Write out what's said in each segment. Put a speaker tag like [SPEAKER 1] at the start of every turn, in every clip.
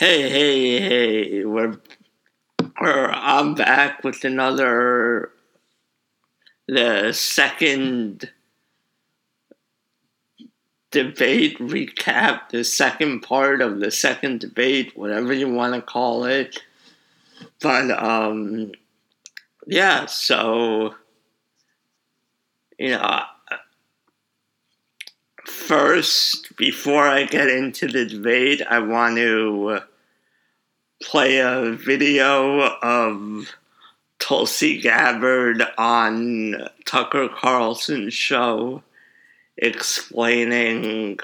[SPEAKER 1] Hey, hey, hey, we're, we're, I'm back with another, the second debate recap, the second part of the second debate, whatever you want to call it. But, um, yeah, so, you know, first, before I get into the debate, I want to play a video of Tulsi Gabbard on Tucker Carlson's show explaining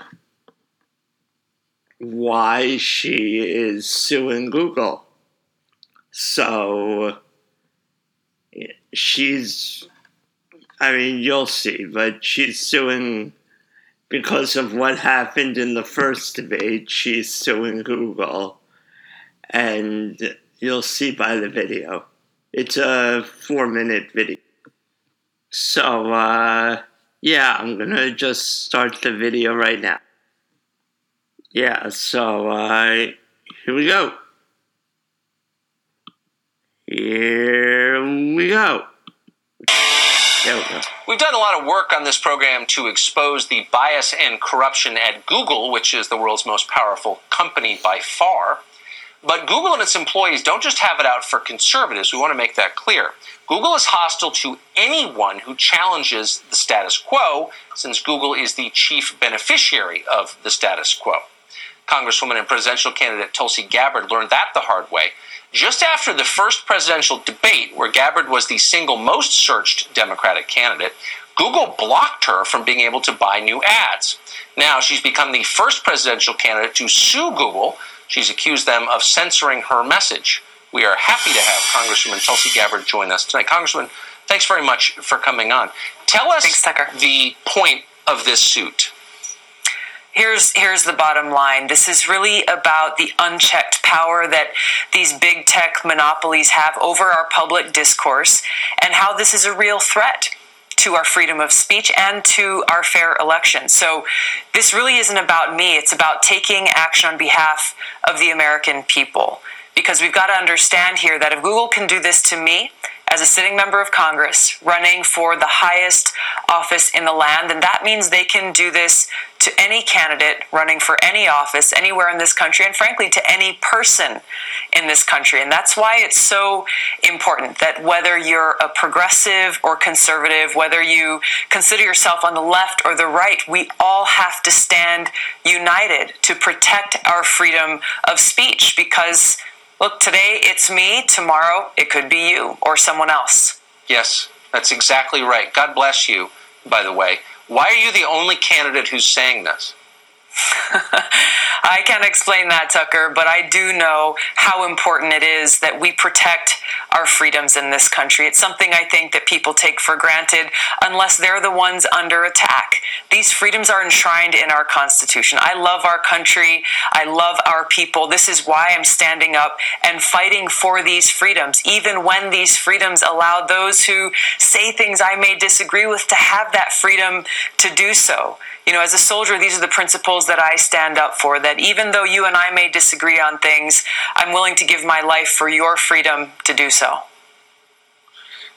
[SPEAKER 1] why she is suing Google. So she's, I mean, you'll see, but she's suing because of what happened in the first debate. She's suing Google, and you'll see by the video. It's a four minute video. So, uh, yeah, I'm gonna just start the video right now. Yeah, so, uh, here we go. Here we go. We go.
[SPEAKER 2] We've done a lot of work on this program to expose the bias and corruption at Google, which is the world's most powerful company by far. But Google and its employees don't just have it out for conservatives. We want to make that clear. Google is hostile to anyone who challenges the status quo, since Google is the chief beneficiary of the status quo. Congresswoman and presidential candidate Tulsi Gabbard learned that the hard way. Just after the first presidential debate, where Gabbard was the single most searched Democratic candidate, Google blocked her from being able to buy new ads. Now she's become the first presidential candidate to sue Google. She's accused them of censoring her message. We are happy to have Congresswoman Tulsi Gabbard join us tonight. Congresswoman, thanks very much for coming on. Tell us
[SPEAKER 3] Thanks,
[SPEAKER 2] the point of this suit
[SPEAKER 3] here's here's the bottom line this is really about the unchecked power that these big tech monopolies have over our public discourse and how this is a real threat to our freedom of speech and to our fair elections. So, this really isn't about me, it's about taking action on behalf of the American people. Because we've got to understand here that if Google can do this to me, as a sitting member of Congress running for the highest office in the land, then that means they can do this to any candidate running for any office anywhere in this country, and frankly, to any person in this country. And that's why it's so important that whether you're a progressive or conservative, whether you consider yourself on the left or the right, we all have to stand united to protect our freedom of speech because Look, today it's me, tomorrow it could be you or someone else.
[SPEAKER 2] Yes, that's exactly right. God bless you, by the way. Why are you the only candidate who's saying this?
[SPEAKER 3] I can't explain that, Tucker, but I do know how important it is that we protect our freedoms in this country. It's something I think that people take for granted unless they're the ones under attack. These freedoms are enshrined in our Constitution. I love our country. I love our people. This is why I'm standing up and fighting for these freedoms, even when these freedoms allow those who say things I may disagree with to have that freedom to do so you know, as a soldier, these are the principles that I stand up for. That even though you and I may disagree on things, I'm willing to give my life for your freedom to do so.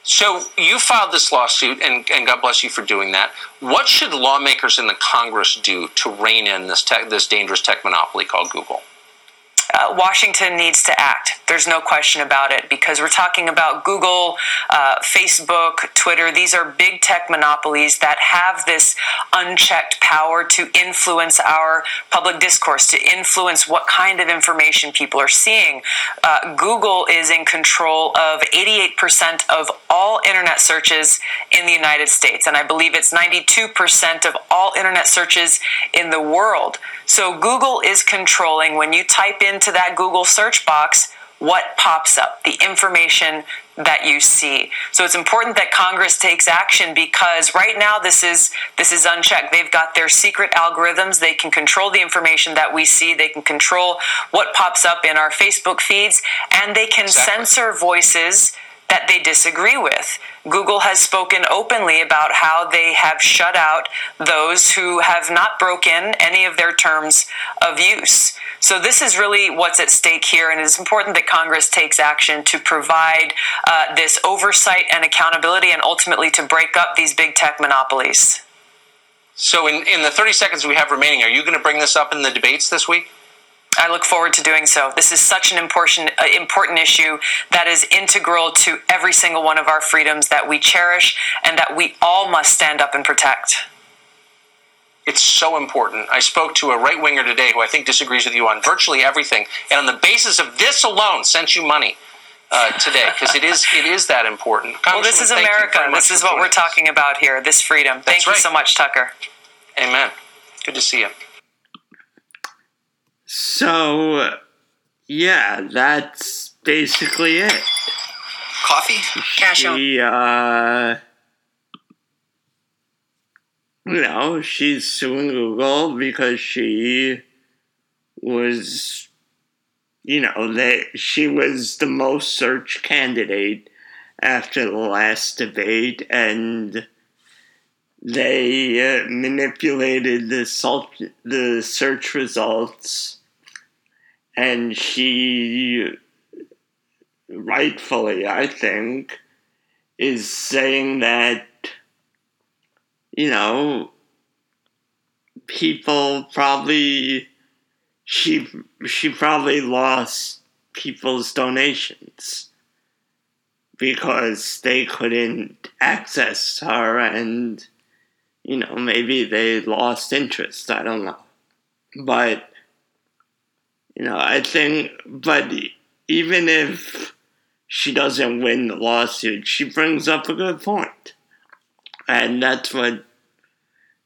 [SPEAKER 2] So you filed this lawsuit, and, and God bless you for doing that. What should lawmakers in the Congress do to rein in this tech, this dangerous tech monopoly called Google?
[SPEAKER 3] Uh, Washington needs to act. There's no question about it because we're talking about Google, uh, Facebook, Twitter. These are big tech monopolies that have this unchecked power to influence our public discourse, to influence what kind of information people are seeing. Uh, Google is in control of 88% of all internet searches in the United States, and I believe it's 92% of all internet searches in the world. So Google is controlling when you type into that Google search box what pops up, the information that you see. So it's important that Congress takes action because right now this is this is unchecked. They've got their secret algorithms. They can control the information that we see. They can control what pops up in our Facebook feeds and they can exactly. censor voices that they disagree with. Google has spoken openly about how they have shut out those who have not broken any of their terms of use. So, this is really what's at stake here, and it's important that Congress takes action to provide uh, this oversight and accountability and ultimately to break up these big tech monopolies.
[SPEAKER 2] So, in, in the 30 seconds we have remaining, are you going to bring this up in the debates this week?
[SPEAKER 3] I look forward to doing so. This is such an important uh, important issue that is integral to every single one of our freedoms that we cherish and that we all must stand up and protect.
[SPEAKER 2] It's so important. I spoke to a right winger today who I think disagrees with you on virtually everything, and on the basis of this alone, sent you money uh, today because it is it is that important.
[SPEAKER 3] Well, this is America. This is what we're talking about here. This freedom. That's thank you so much, Tucker.
[SPEAKER 2] Amen. Good to see you.
[SPEAKER 1] So, yeah, that's basically it.
[SPEAKER 3] Coffee? Cash
[SPEAKER 1] she, uh, you know, she's suing Google because she was, you know, that she was the most searched candidate after the last debate, and they uh, manipulated the, salt- the search results and she rightfully, I think, is saying that, you know, people probably she she probably lost people's donations because they couldn't access her and you know maybe they lost interest i don't know. But you know, I think, but even if she doesn't win the lawsuit, she brings up a good point. And that's what,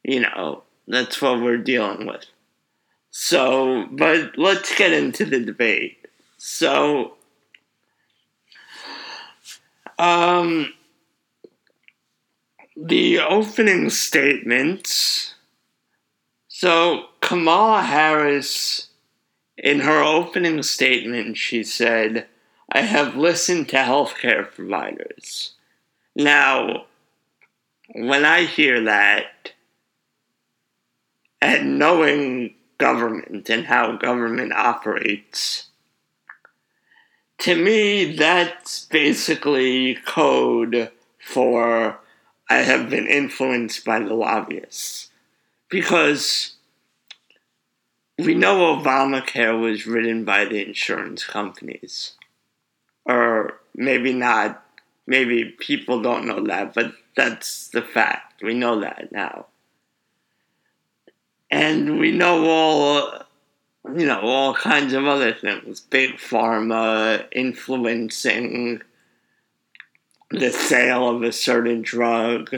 [SPEAKER 1] you know, that's what we're dealing with. So, but let's get into the debate. So, um, the opening statements. So, Kamala Harris in her opening statement, she said, I have listened to healthcare providers. Now, when I hear that, and knowing government and how government operates, to me, that's basically code for I have been influenced by the lobbyists. Because we know Obamacare was written by the insurance companies. Or maybe not. Maybe people don't know that, but that's the fact. We know that now. And we know all, you know, all kinds of other things. Big pharma influencing the sale of a certain drug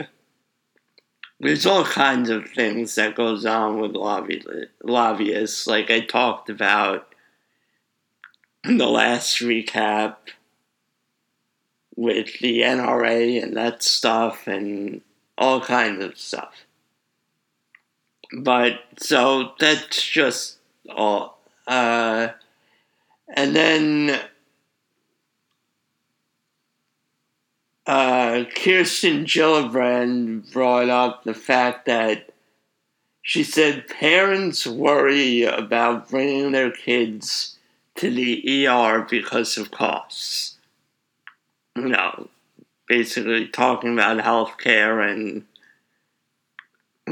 [SPEAKER 1] there's all kinds of things that goes on with lobby, lobbyists like i talked about in the last recap with the nra and that stuff and all kinds of stuff. But so that's just all. Uh, and then uh, Kirsten Gillibrand brought up the fact that she said parents worry about bringing their kids to the ER because of costs. You know, basically talking about healthcare and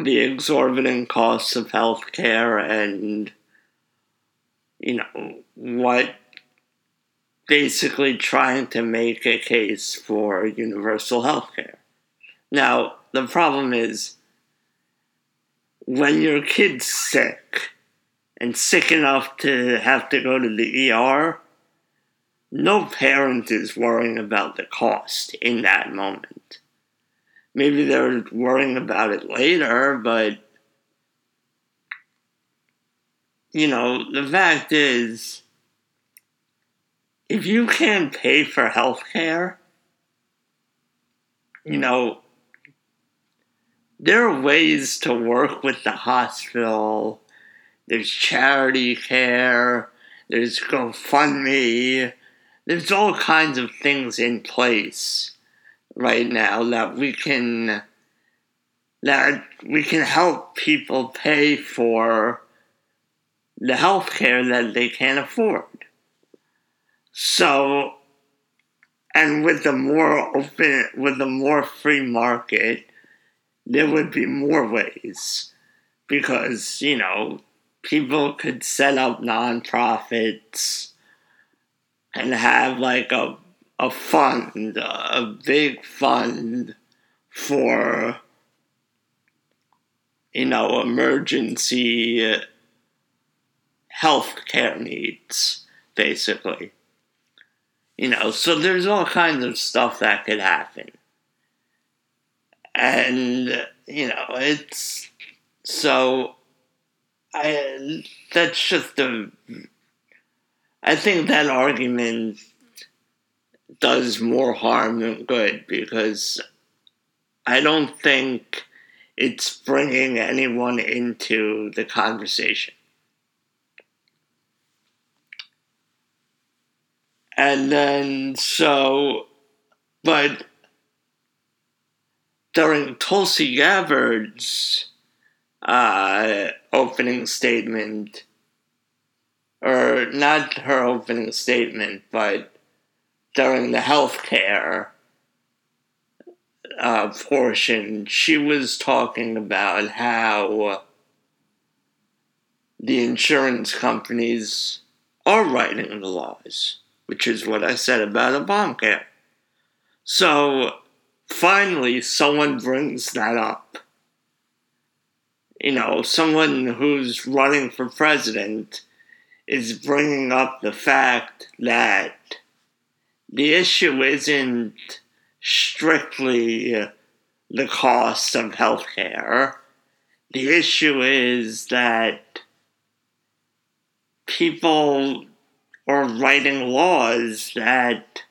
[SPEAKER 1] the exorbitant costs of healthcare and, you know, what basically trying to make a case for universal health care. Now, the problem is when your kid's sick and sick enough to have to go to the ER, no parent is worrying about the cost in that moment. Maybe they're worrying about it later, but you know, the fact is if you can't pay for health care, you mm. know, there are ways to work with the hospital. There's charity care, there's GoFundMe, there's all kinds of things in place right now that we can that we can help people pay for the health care that they can't afford. So, and with the more open, with the more free market, there would be more ways because, you know, people could set up nonprofits and have like a, a fund, a big fund for, you know, emergency health care needs, basically. You know, so there's all kinds of stuff that could happen. And, you know, it's so I that's just a I think that argument does more harm than good because I don't think it's bringing anyone into the conversation. And then, so, but during Tulsi Gabbard's uh, opening statement, or not her opening statement, but during the healthcare uh, portion, she was talking about how the insurance companies are writing the laws, which is what I said about a bomb Obamacare. So finally, someone brings that up you know, someone who's running for president is bringing up the fact that the issue isn't strictly the cost of healthcare. The issue is that people are writing laws that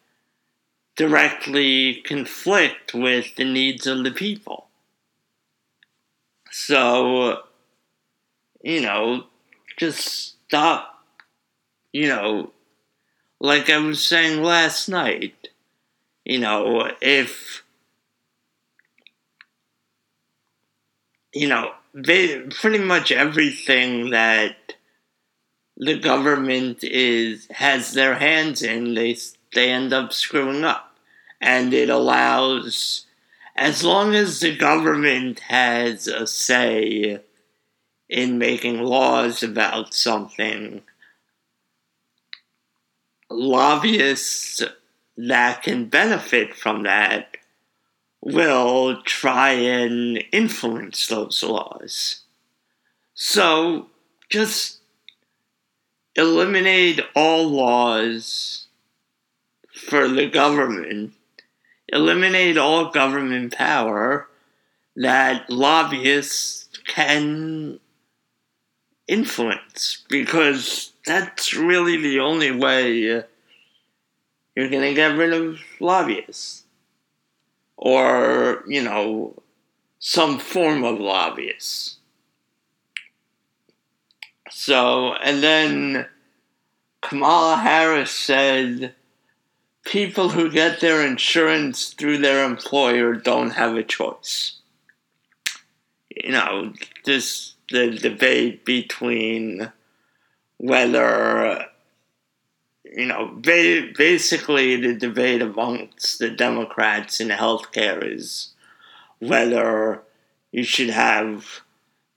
[SPEAKER 1] directly conflict with the needs of the people. So, you know, just stop, you know, like I was saying last night, you know, if, you know, they, pretty much everything that the government is has their hands in, they they end up screwing up, and it allows as long as the government has a say in making laws about something, lobbyists that can benefit from that will try and influence those laws. So just eliminate all laws for the government eliminate all government power that lobbyists can influence because that's really the only way you're going to get rid of lobbyists or, you know, some form of lobbyists. So, and then Kamala Harris said people who get their insurance through their employer don't have a choice. You know, this the debate between whether you know basically the debate amongst the Democrats in healthcare is whether you should have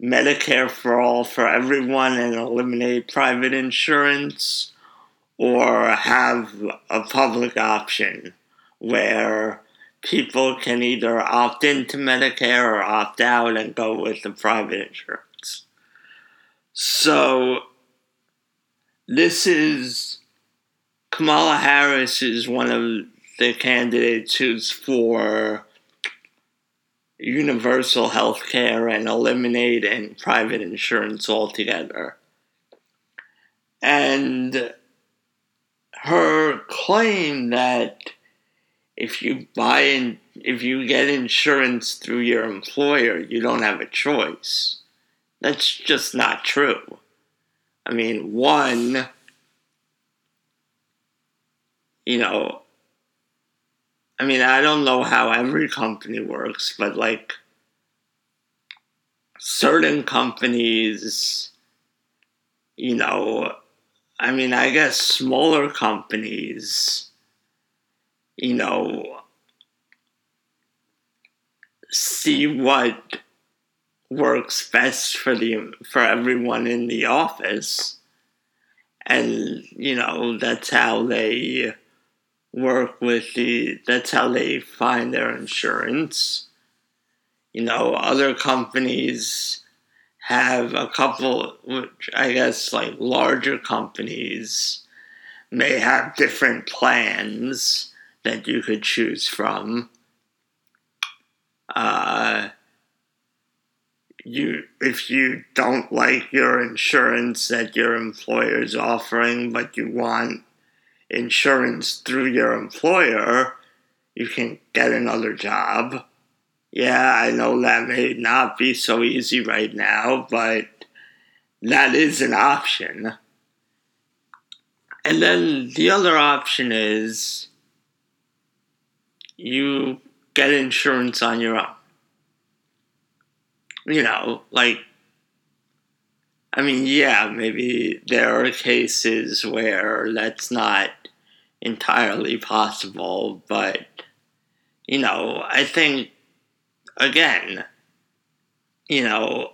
[SPEAKER 1] Medicare for all for everyone and eliminate private insurance or have a public option where people can either opt into Medicare or opt out and go with the private insurance. So, this is Kamala Harris is one of the candidates who's for universal health care and eliminating private insurance altogether. And her claim that if you buy in, if you get insurance through your employer, you don't have a choice. That's just not true. I mean, one, you know, I mean, I don't know how every company works, but like certain companies you know, I mean, I guess smaller companies, you know, see what works best for the for everyone in the office. And you know that's how they work with the that's how they find their insurance. You know other companies have a couple which i guess like larger companies may have different plans that you could choose from. Uh, you if you don't like your insurance that your employer is offering, but you want insurance through your employer, you can get another job. Yeah, I know that may not be so easy right now, but that is an option. And then the other option is you get insurance on your own you know, like, I mean, yeah, maybe there are cases where that's not entirely possible, but, you know, I think, again, you know,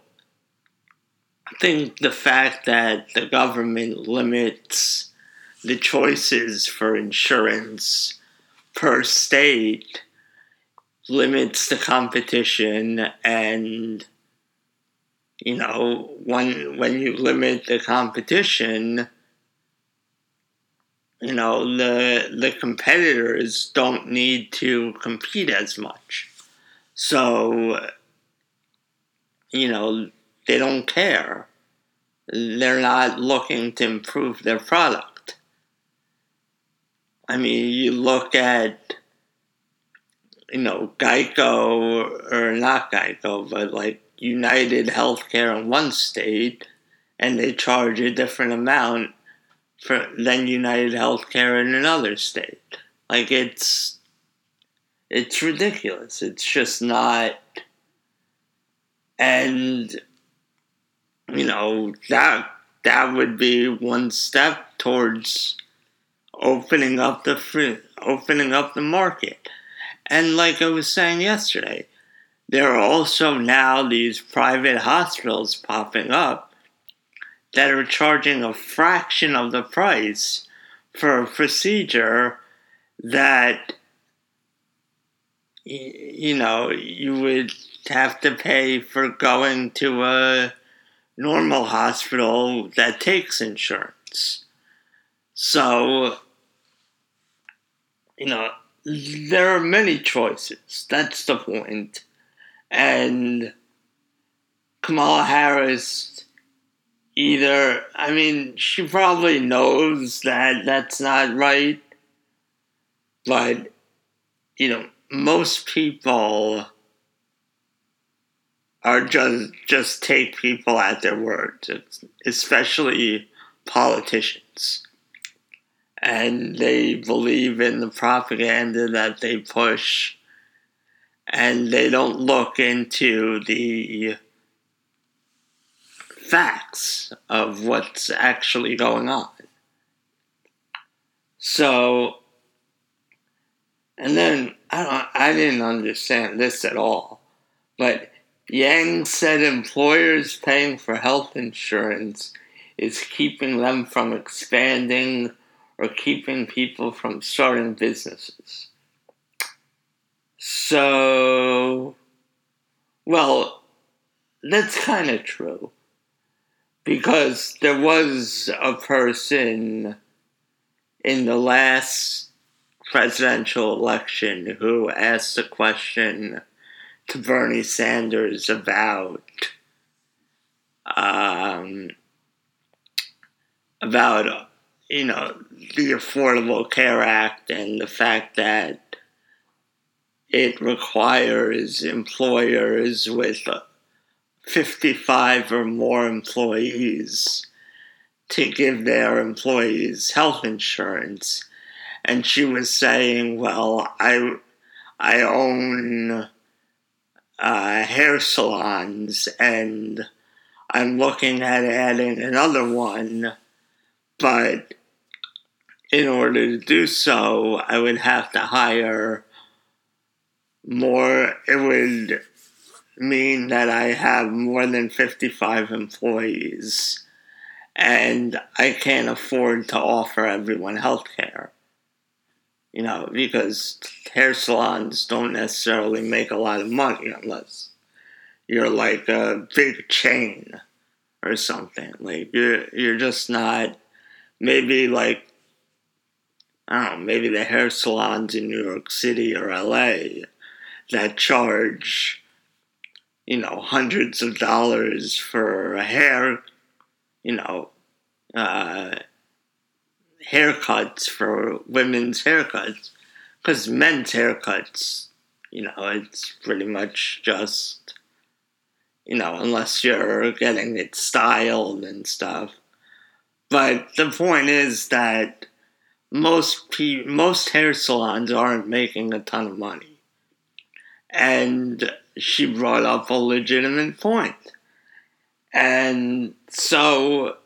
[SPEAKER 1] I think the fact that the government limits the choices for insurance per state limits the competition and you know, when when you limit the competition, you know, the the competitors don't need to compete as much. So you know, they don't care. They're not looking to improve their product. I mean, you look at you know, Geico or not Geico, but like United Healthcare in one state and they charge a different amount for than United Healthcare in another state. Like it's it's ridiculous. It's just not and you know that that would be one step towards opening up the free, opening up the market. And like I was saying yesterday, there are also now these private hospitals popping up that are charging a fraction of the price for a procedure that you know you would have to pay for going to a normal hospital that takes insurance. So, you know, there are many choices. That's the point and Kamala Harris either, I mean, she probably knows that that's not right, but, you know, most people are just just take people at their word, especially politicians. And they believe in the propaganda that they push and they don't look into the facts of what's actually going on. So, and then I don't, I didn't understand this at all, but Yang said employers paying for health insurance is keeping them from expanding or keeping people from starting businesses. So, well, that's kind of true. Because there was a person in the last presidential election who asked a question to Bernie Sanders about um, about you know the Affordable Care Act and the fact that it requires employers with 55 or more employees to give their employees health insurance. And she was saying, well, I, I own uh, hair salons and I'm looking at adding another one, but in order to do so, I would have to hire more. It would mean that I have more than 55 employees, and I can't afford to offer everyone health care. You know, because hair salons don't necessarily make a lot of money unless you're like a big chain or something. Like you're you're just not maybe like I don't know, maybe the hair salons in New York City or LA that charge, you know, hundreds of dollars for a hair, you know, uh, haircuts for women's haircuts. Because men's haircuts, you know, it's pretty much just, you know, unless you're getting it styled and stuff. But the point is that most pe- most hair salons aren't making a ton of money. And she brought up a legitimate point. And so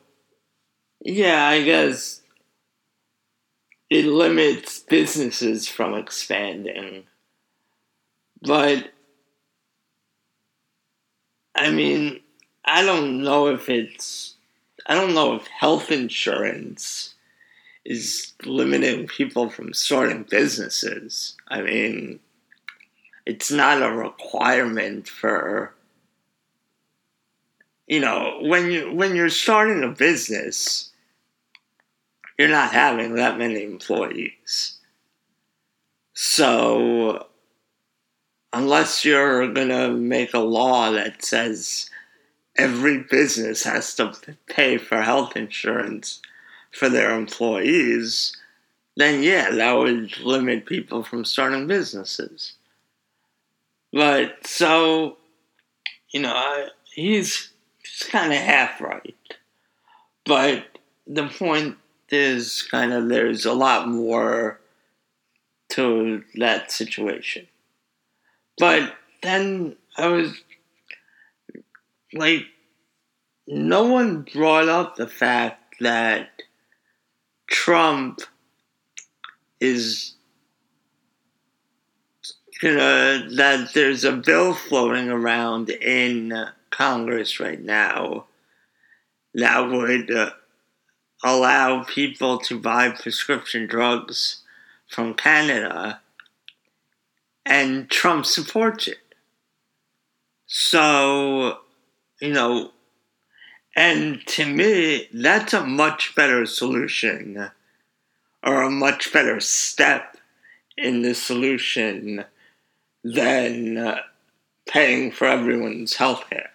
[SPEAKER 1] yeah, I guess it limits businesses from expanding. But I mean, I don't know if it's I don't know if health insurance is limiting people from starting businesses. I mean, it's not a requirement for you know, when you when you're starting a business, you're not having that many employees. So unless you're going to make a law that says every business has to pay for health insurance for their employees, then yeah, that would limit people from starting businesses. But so, you know, he's, he's kind of half right. But the point is kind of there's a lot more to that situation. But then I was like, no one brought up the fact that Trump is gonna that there's a bill floating around in Congress right now that would uh, allow people to buy prescription drugs from Canada, and Trump supports it. So, you know, and to me, that's a much better solution or a much better step in the solution than uh, paying for everyone's health care.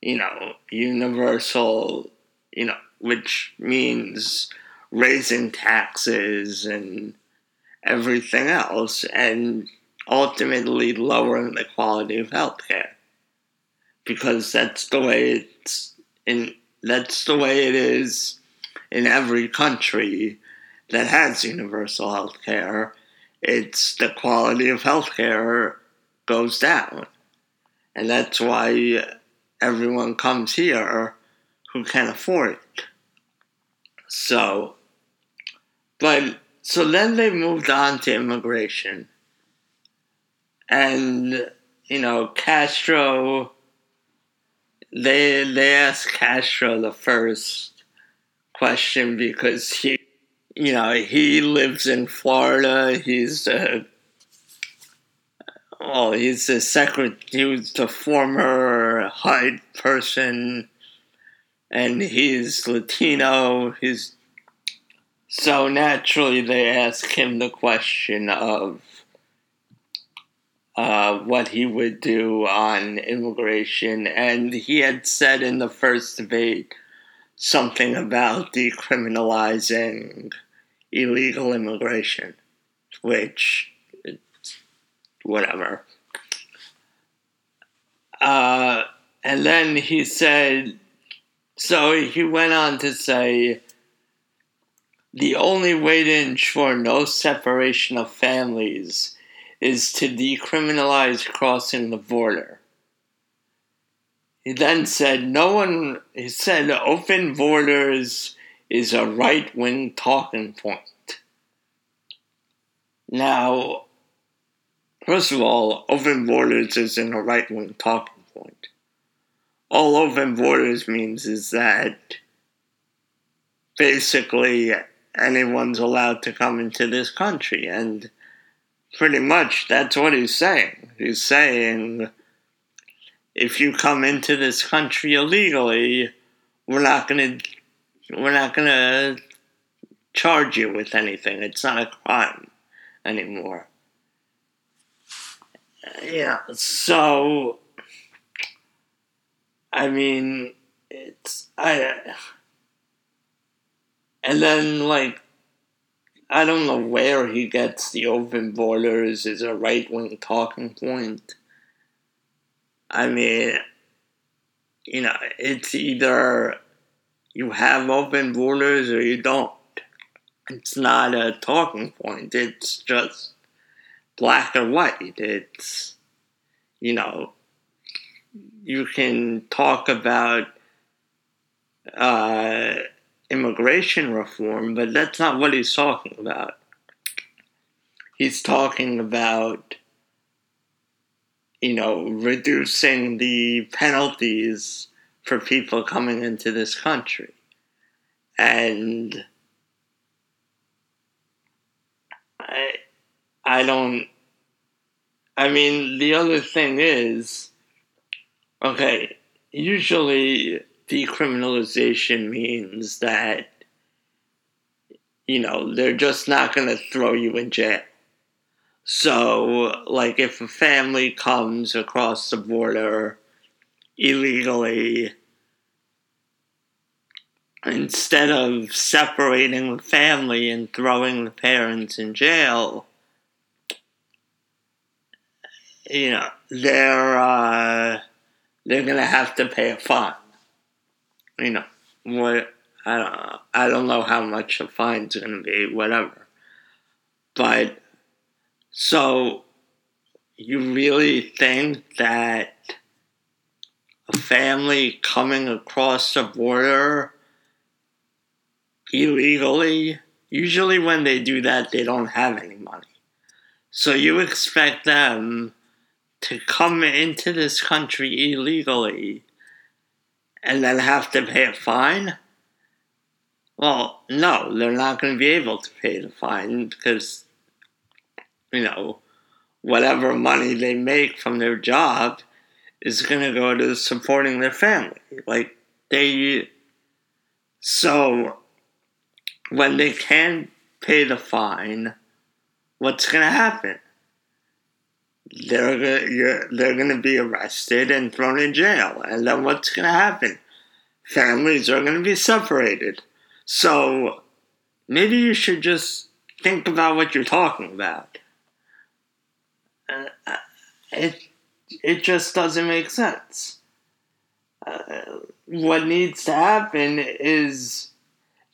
[SPEAKER 1] You know, universal, you know, which means raising taxes and everything else, and ultimately lowering the quality of healthcare. Because that's the way it's in that's the way it is in every country that has universal health care. It's the quality of health care goes down. And that's why everyone comes here who can afford it. So, but so then they moved on to immigration. And, you know, Castro they they asked Castro the first question because he you know he lives in Florida. He's a well, he's the secret. He was the former HUD person, and he's Latino. He's so naturally they ask him the question of uh, what he would do on immigration. And he had said in the first debate something about decriminalizing illegal immigration, which, whatever. Uh, and then he said, so he went on to say, the only way to ensure no separation of families is to decriminalize crossing the border. He then said, no one, he said, open borders is a right wing talking point. Now, first of all, open borders isn't a right wing talking point. All open borders means is that basically anyone's allowed to come into this country. And pretty much that's what he's saying. He's saying if you come into this country illegally, we're not going to we're not to charge you with anything. It's not a crime anymore. Yeah, so I mean, it's I and then, like, I don't know where he gets the open borders as a right wing talking point. I mean, you know, it's either you have open borders or you don't. It's not a talking point, it's just black or white. It's, you know, you can talk about. Uh, immigration reform, but that's not what he's talking about. He's talking about, you know, reducing the penalties for people coming into this country. And I, I don't, I mean, the other thing is, okay, usually decriminalization means that, you know, they're just not going to throw you in jail. So, like, if a family comes across the border illegally, instead of separating the family and throwing the parents in jail, you know, they're uh, they're gonna have to pay a fine you know, what I don't know, I don't know how much the fine's to be, whatever. But so you really think that a family coming across the border illegally, usually when they do that, they don't have any money. So you expect them to come into this country illegally and then have to pay a fine? Well, no, they're not going to be able to pay the fine because, you know, whatever money they make from their job is going to go to supporting their family. Like, they. So, when they can't pay the fine, what's going to happen? they're gonna, they're going to be arrested and thrown in jail. And then what's going to happen? Families are going to be separated. So maybe you should just think about what you're talking about. Uh, it it just doesn't make sense. Uh, what needs to happen is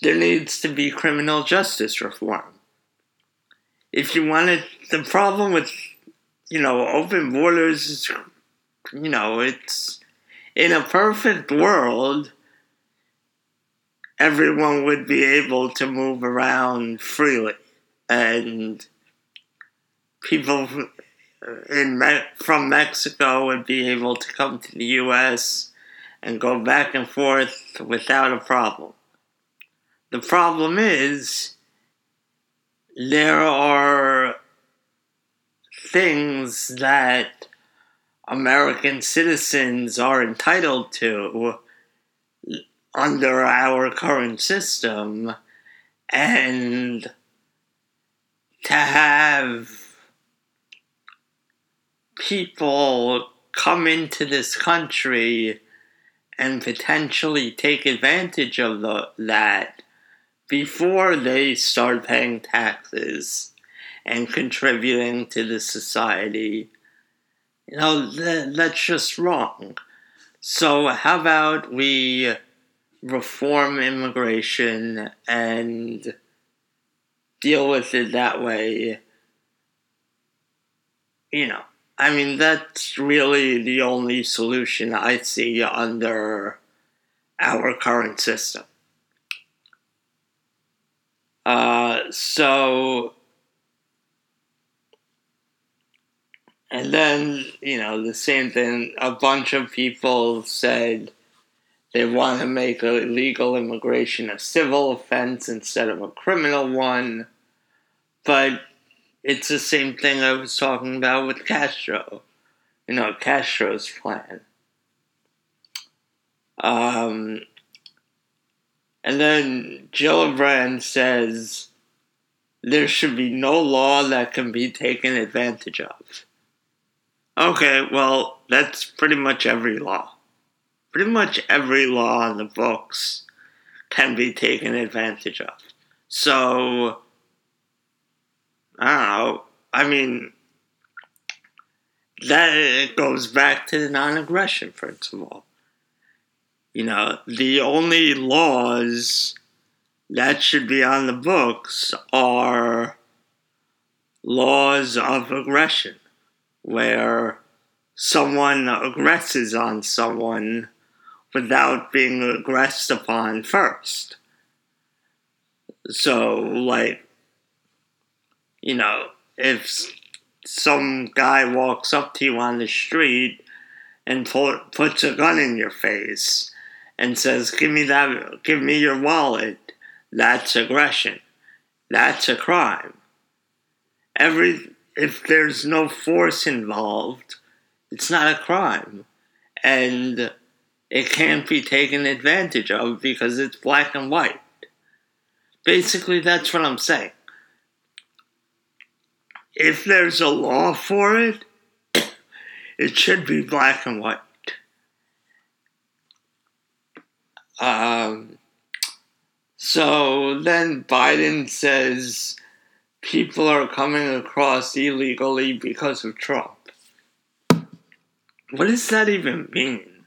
[SPEAKER 1] there needs to be criminal justice reform. If you wanted the problem with you know, open borders, you know, it's in a perfect world, everyone would be able to move around freely. And people in from Mexico would be able to come to the U.S. and go back and forth without a problem. The problem is there are things that American citizens are entitled to under our current system and to have people come into this country and potentially take advantage of the, that before they start paying taxes and contributing to the society. You know, th- that's just wrong. So, how about we reform immigration and deal with it that way? You know, I mean, that's really the only solution I see under our current system. Uh, so, and then, you know, the same thing, a bunch of people said they want to make illegal immigration a civil offense instead of a criminal one. But it's the same thing I was talking about with Castro. You know, Castro's plan. Um, and then Gillibrand says there should be no law that can be taken advantage of. Okay, well, that's pretty much every law. Pretty much every law in the books can be taken advantage of. So, I don't know. I mean, that goes back to the non aggression principle. You know, the only laws that should be on the books are laws of aggression, where someone aggresses on someone without being aggressed upon first. So, like, you know, if some guy walks up to you on the street and put, puts a gun in your face and says, "Give me that, give me your wallet," that's aggression. That's a crime. Every if there's no force involved, it's not a crime, and it can't be taken advantage of because it's black and white. Basically, that's what I'm saying if there's a law for it, it should be black and white. Um, so then Biden says people are coming across illegally because of Trump. What does that even mean?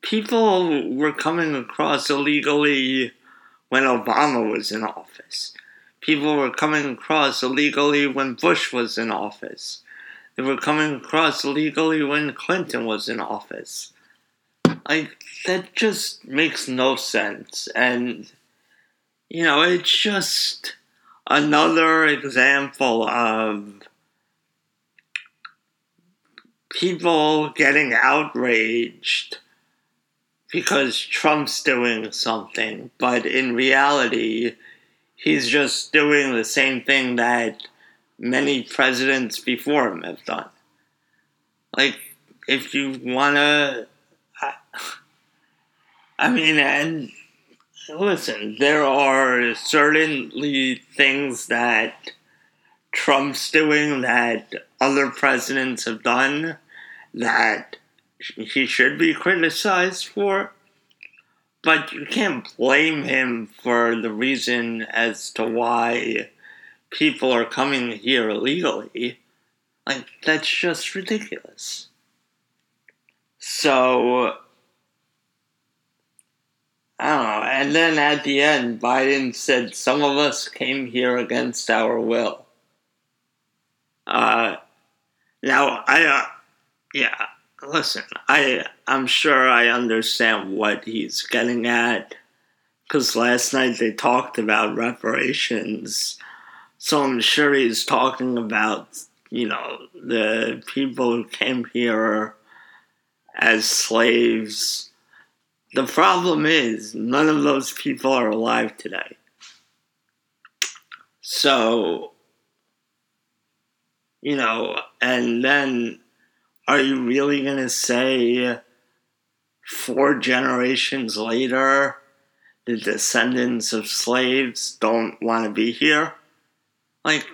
[SPEAKER 1] People were coming across illegally when Obama was in office people were coming across illegally when Bush was in office. They were coming across illegally when Clinton was in office. Like, that just makes no sense. And, you know, it's just another example of people getting outraged because Trump's doing something, but in reality, he's just doing the same thing that many presidents before him have done. Like, if you want to. I, I mean, and listen, there are certainly things that Trump's doing that other presidents have done that he should be criticized for. But you can't blame him for the reason as to why people are coming here illegally. Like, that's just ridiculous. So, I don't know. And then at the end, Biden said some of us came here against our will. Uh, now, I, uh, yeah, listen, I I'm sure I understand what he's getting at because last night they talked about reparations, so I'm sure he's talking about you know the people who came here as slaves. The problem is none of those people are alive today. So, you know, and then are you really going to say four generations later the descendants of slaves don't want to be here? Like,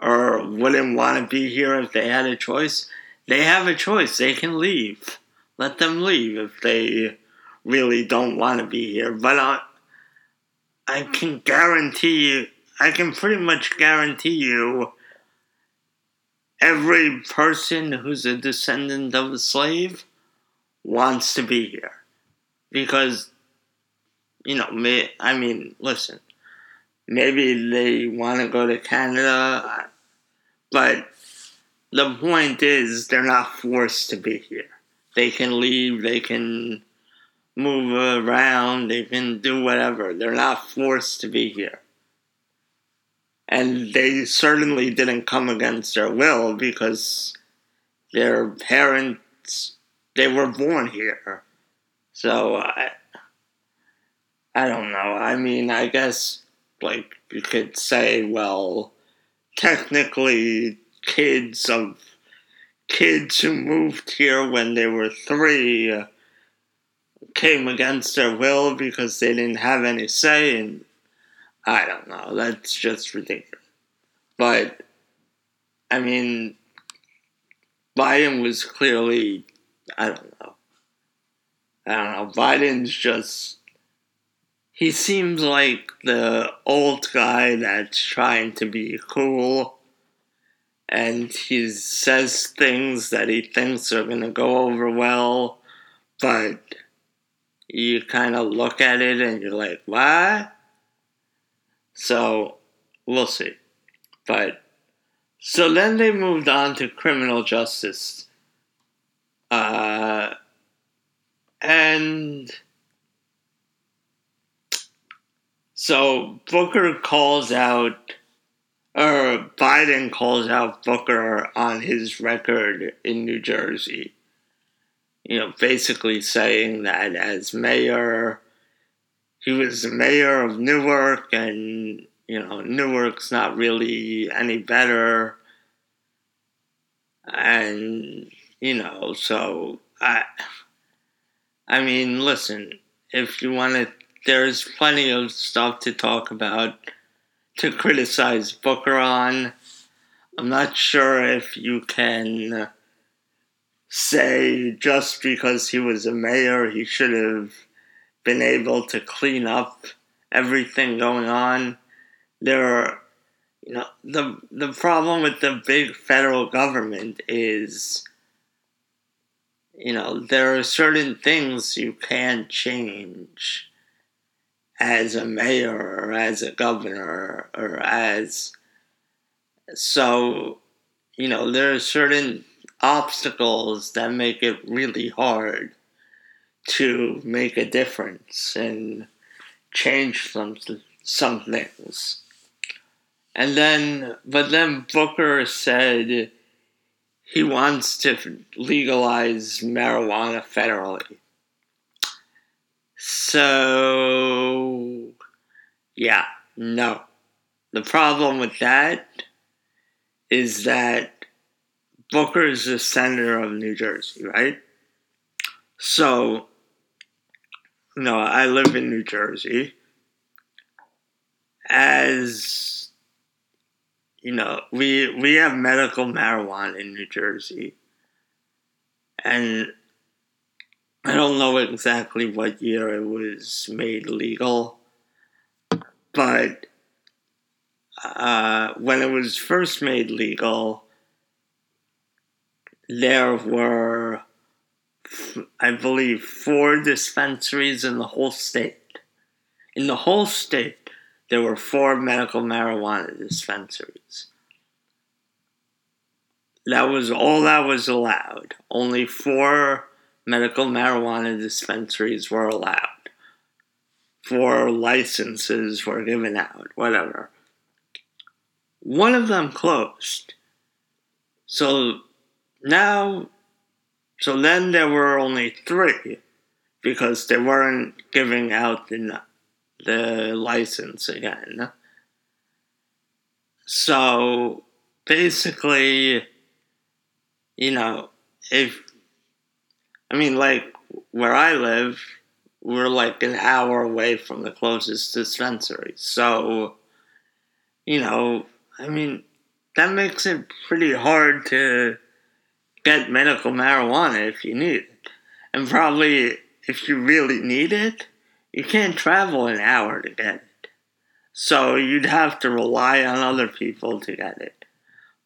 [SPEAKER 1] or wouldn't want to be here if they had a choice? They have a choice. They can leave. Let them leave if they really don't want to be here. But I, I can guarantee you, I can pretty much guarantee you every person who's a descendant of a slave wants to be here because you know may, i mean listen maybe they want to go to canada but the point is, they're not forced to be here. They can leave, they can move around, they can do whatever. They're not forced to be here. And they certainly didn't come against their will because their parents, they were born here. So I, I don't know. I mean, I guess, like, you could say, well, technically, kids of kids who moved here when they were three came against their will because they didn't have any say and I don't know. That's just ridiculous. But I mean, Biden was clearly I don't know. I don't know. Biden's just he seems like the old guy that's trying to be cool and he says things that he thinks are going to go over well, but you kind of look at it and you're like, what? So we'll see. But so then they moved on to criminal justice. Uh, and so Booker calls out or Biden calls out Booker on his record in New Jersey. You know, basically saying that as mayor, he was the mayor of Newark, and, you know, Newark's not really any better. And, you know, so I, I mean, listen, if you want to, there's plenty of stuff to talk about to criticize Booker on. I'm not sure if you can say just because he was a mayor, he should have been able to clean up everything going on. There are, you know, the the problem with the big federal government is, you know, there are certain things you can't change as a mayor or as a governor or as so you know there are certain obstacles that make it really hard to make a difference and change some some things and then but then booker said he wants to legalize marijuana federally so, yeah, no. The problem with that is that Booker is the senator of New Jersey, right? So, no, I live in New Jersey. As you know, we we have medical marijuana in New Jersey, and I don't know exactly what year it was made legal, but uh, when it was first made legal, there were, I believe, four dispensaries in the whole state. In the whole state, there were four medical marijuana dispensaries. That was all that was allowed. Only four medical marijuana dispensaries were allowed. Four licenses were given out, whatever. One of them closed. So now, so then there were only three because they weren't giving out the, the license again. So basically, you know, if I mean, like where I live, we're like an hour away from the closest dispensary. So, you know, I mean, that makes it pretty hard to get medical marijuana if you need it. And probably if you really need it, you can't travel an hour to get it. So you'd have to rely on other people to get it.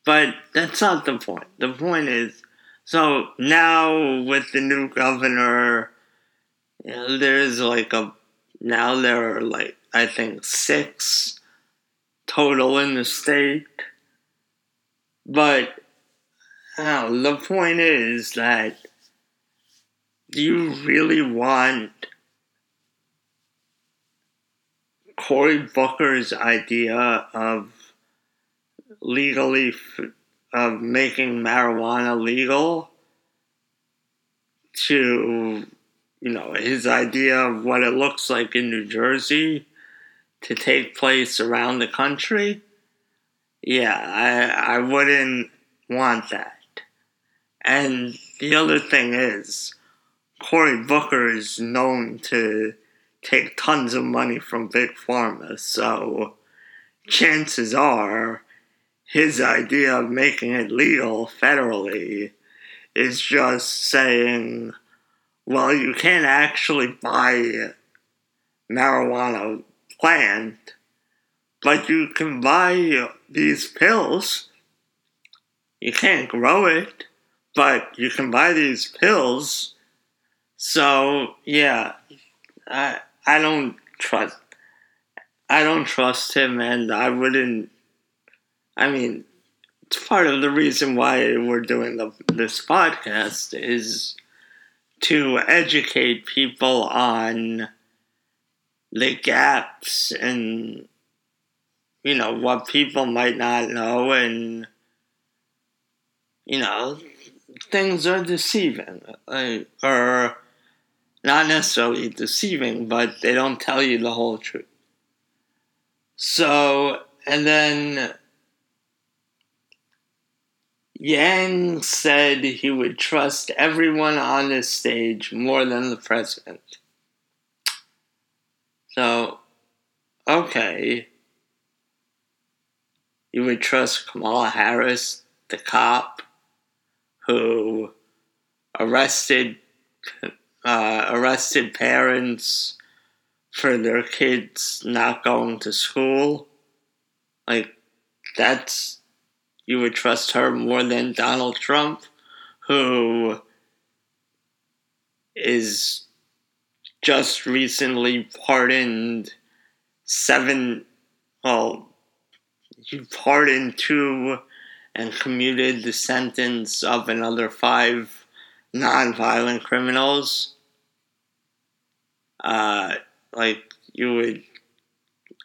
[SPEAKER 1] But that's not the point. The point is so now with the new governor, you know, there's like a now there are like I think six total in the state. But uh, the point is that do you really want Cory Booker's idea of legally of making marijuana legal to you know his idea of what it looks like in New Jersey to take place around the country? Yeah I I wouldn't want that and the other thing is Cory Booker is known to take tons of money from Big Pharma, so chances are his idea of making it legal federally is just saying, well, you can't actually buy marijuana plant, but you can buy these pills. You can't grow it, but you can buy these pills. So, yeah, I, I don't trust. I don't trust him, and I wouldn't. I mean, it's part of the reason why we're doing the, this podcast is to educate people on the gaps and you know what people might not know and you know things are deceiving like, or not necessarily deceiving, but they don't tell you the whole truth. So, and then Yang said he would trust everyone on this stage more than the president. So, okay. You would trust Kamala Harris, the cop who arrested uh, arrested parents for their kids not going to school. Like, that's, you would trust her more than Donald Trump, who is just recently pardoned seven, well, he pardoned two and commuted the sentence of another five nonviolent criminals uh, like you would,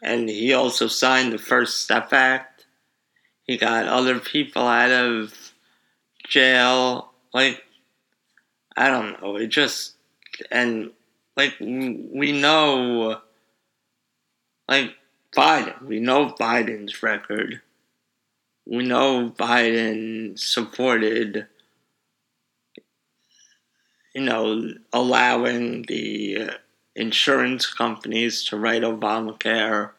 [SPEAKER 1] and he also signed the First Step Act. He got other people out of jail. Like, I don't know. It just, and like, we know, like, Biden, we know Biden's record. We know Biden supported, you know, allowing the uh, insurance companies to write Obamacare.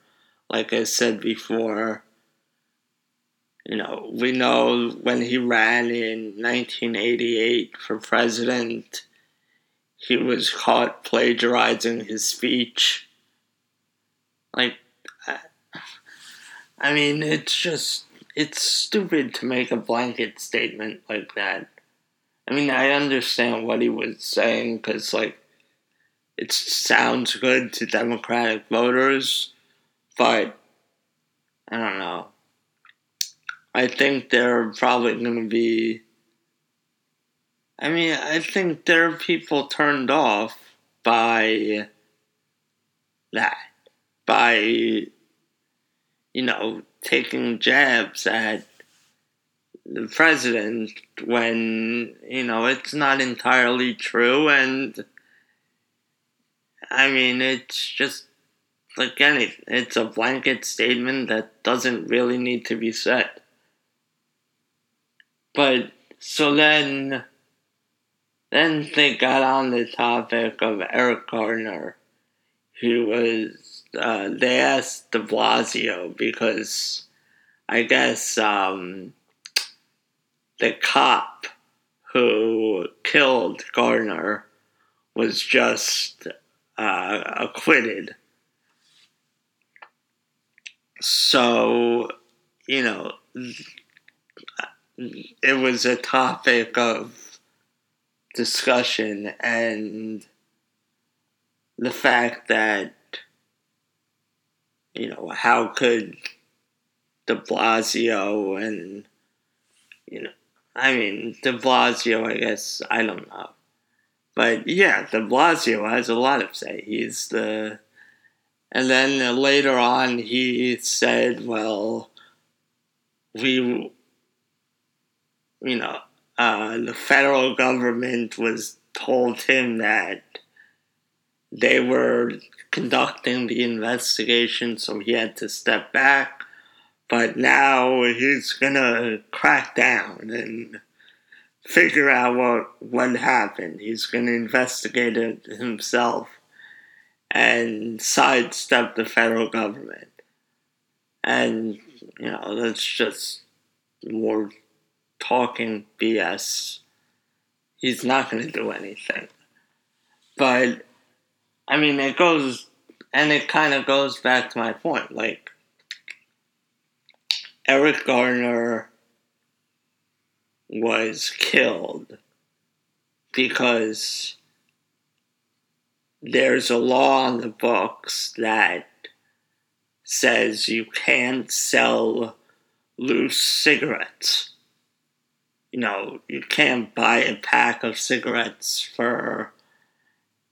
[SPEAKER 1] Like I said before, you know, we know when he ran in 1988 for president, he was caught plagiarizing his speech. Like, I mean, it's just, it's stupid to make a blanket statement like that. I mean, I understand what he was saying because, like, it sounds good to Democratic voters, but I don't know. I think they're probably going to be. I mean, I think there are people turned off by that. By, you know, taking jabs at the president when, you know, it's not entirely true and I mean, it's just like anything. It's a blanket statement that doesn't really need to be said. But so then, then they got on the topic of Eric Garner, who was. Uh, they asked De Blasio because I guess um, the cop who killed Garner was just uh, acquitted. So, you know, it was a topic of discussion, and the fact that, you know, how could de Blasio and, you know, I mean, de Blasio, I guess, I don't know. But yeah, de Blasio has a lot of say. He's the. And then later on, he said, well, we. You know, uh, the federal government was told him that they were conducting the investigation, so he had to step back. But now he's gonna crack down and figure out what what happened. He's gonna investigate it himself and sidestep the federal government. And you know that's just more talking BS. He's not gonna do anything. But I mean, it goes, and it kind of goes back to my point. Like, Eric Garner was killed because there's a law on the books that says you can't sell loose cigarettes. You know, you can't buy a pack of cigarettes for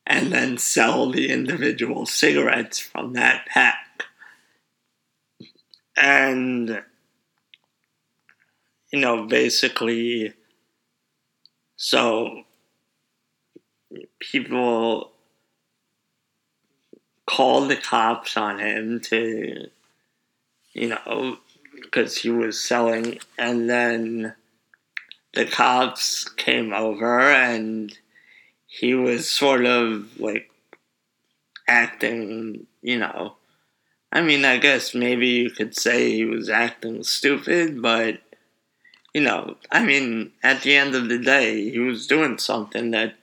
[SPEAKER 1] and then sell the individual cigarettes from that pack. And, you know, basically, so people called the cops on him to, you know, because he was selling, and then the cops came over and he was sort of like acting, you know. I mean, I guess maybe you could say he was acting stupid, but, you know, I mean, at the end of the day, he was doing something that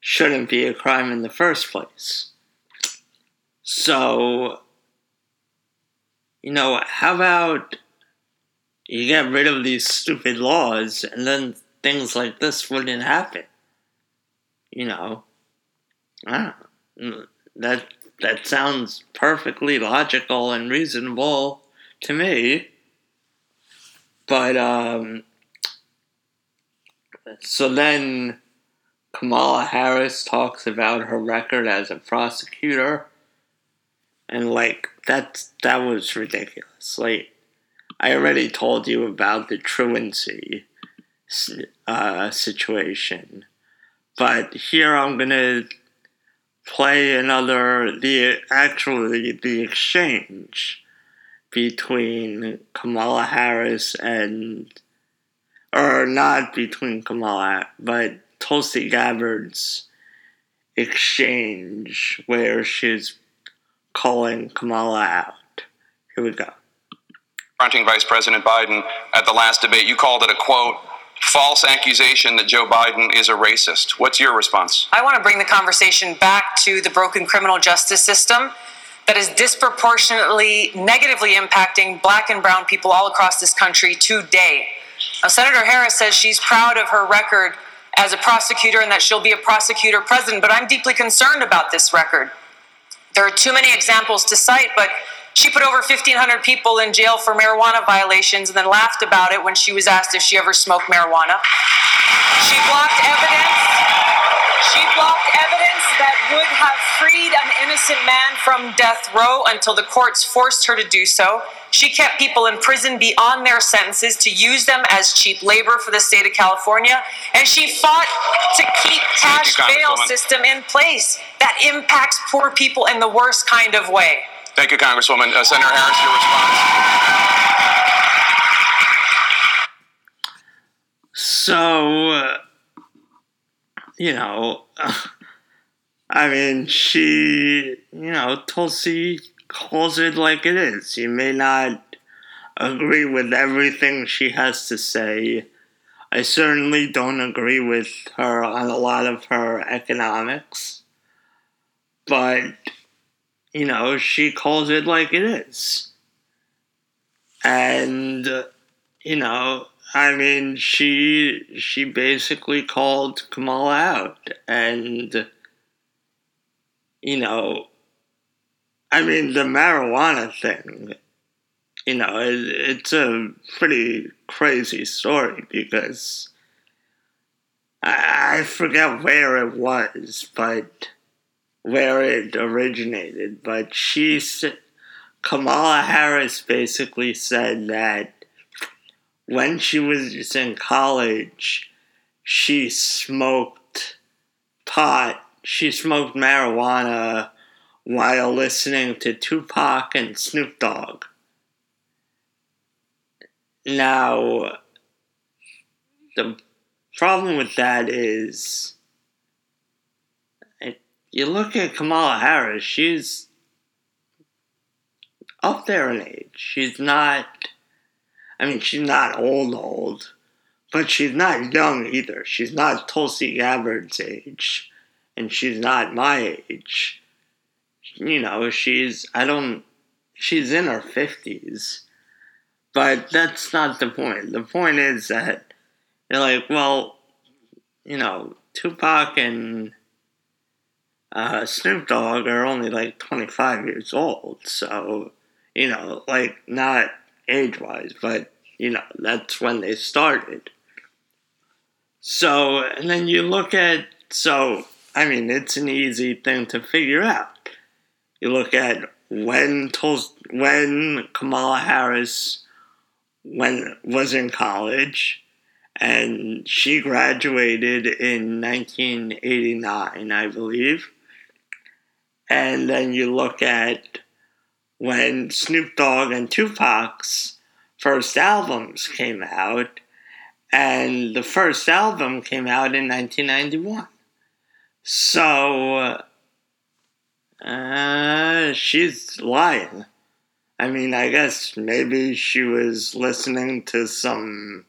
[SPEAKER 1] shouldn't be a crime in the first place. So, you know, how about you get rid of these stupid laws and then things like this wouldn't happen? You know, ah, that that sounds perfectly logical and reasonable to me. But um, so then Kamala Harris talks about her record as a prosecutor, and like that that was ridiculous. Like I already told you about the truancy uh, situation but here I'm gonna play another the actually the exchange between Kamala Harris and or not between Kamala but Tulsi Gabbard's exchange where she's calling Kamala out. Here we go.
[SPEAKER 4] Confronting Vice President Biden at the last debate, you called it a quote false accusation that Joe Biden is a racist. What's your response?
[SPEAKER 3] I want to bring the conversation back to the broken criminal justice system that is disproportionately negatively impacting black and brown people all across this country today. Now, Senator Harris says she's proud of her record as a prosecutor and that she'll be a prosecutor president, but I'm deeply concerned about this record. There are too many examples to cite, but she put over 1,500 people in jail for marijuana violations and then laughed about it when she was asked if she ever smoked marijuana. She blocked evidence. She blocked evidence that would have freed an innocent man from death row until the courts forced her to do so. She kept people in prison beyond their sentences to use them as cheap labor for the state of California. And she fought to keep cash bail system in place that impacts poor people in the worst kind of way.
[SPEAKER 4] Thank you, Congresswoman. Uh, Senator Harris, your
[SPEAKER 1] response. So, uh, you know, uh, I mean, she, you know, Tulsi calls it like it is. You may not agree with everything she has to say. I certainly don't agree with her on a lot of her economics. But you know, she calls it like it is. And, you know, I mean, she she basically called Kamala out, and you know, I mean, the marijuana thing. you know, it, it's a pretty crazy story because I, I forget where it was, but where it originated. But she, Kamala Harris, basically said that when she was in college, she smoked pot. She smoked marijuana while listening to Tupac and Snoop Dogg. Now, the problem with that is you look at Kamala Harris, she's up there in age. She's not, I mean, she's not old, old, but she's not young either. She's not Tulsi Gabbard's age, and she's not my age. You know, she's, I don't, she's in her 50s, but that's not the point. The point is that you're like, well, you know, Tupac and uh, Snoop Dogg are only like 25 years old, so, you know, like, not age wise, but, you know, that's when they started. So, and then you look at, so, I mean, it's an easy thing to figure out. You look at when Tul- when Kamala Harris when was in college, and she graduated in 1989, I believe. And then you look at when Snoop Dogg and Tupac's first albums came out, and the first album came out in 1991. So, uh, she's lying. I mean, I guess maybe she was listening to some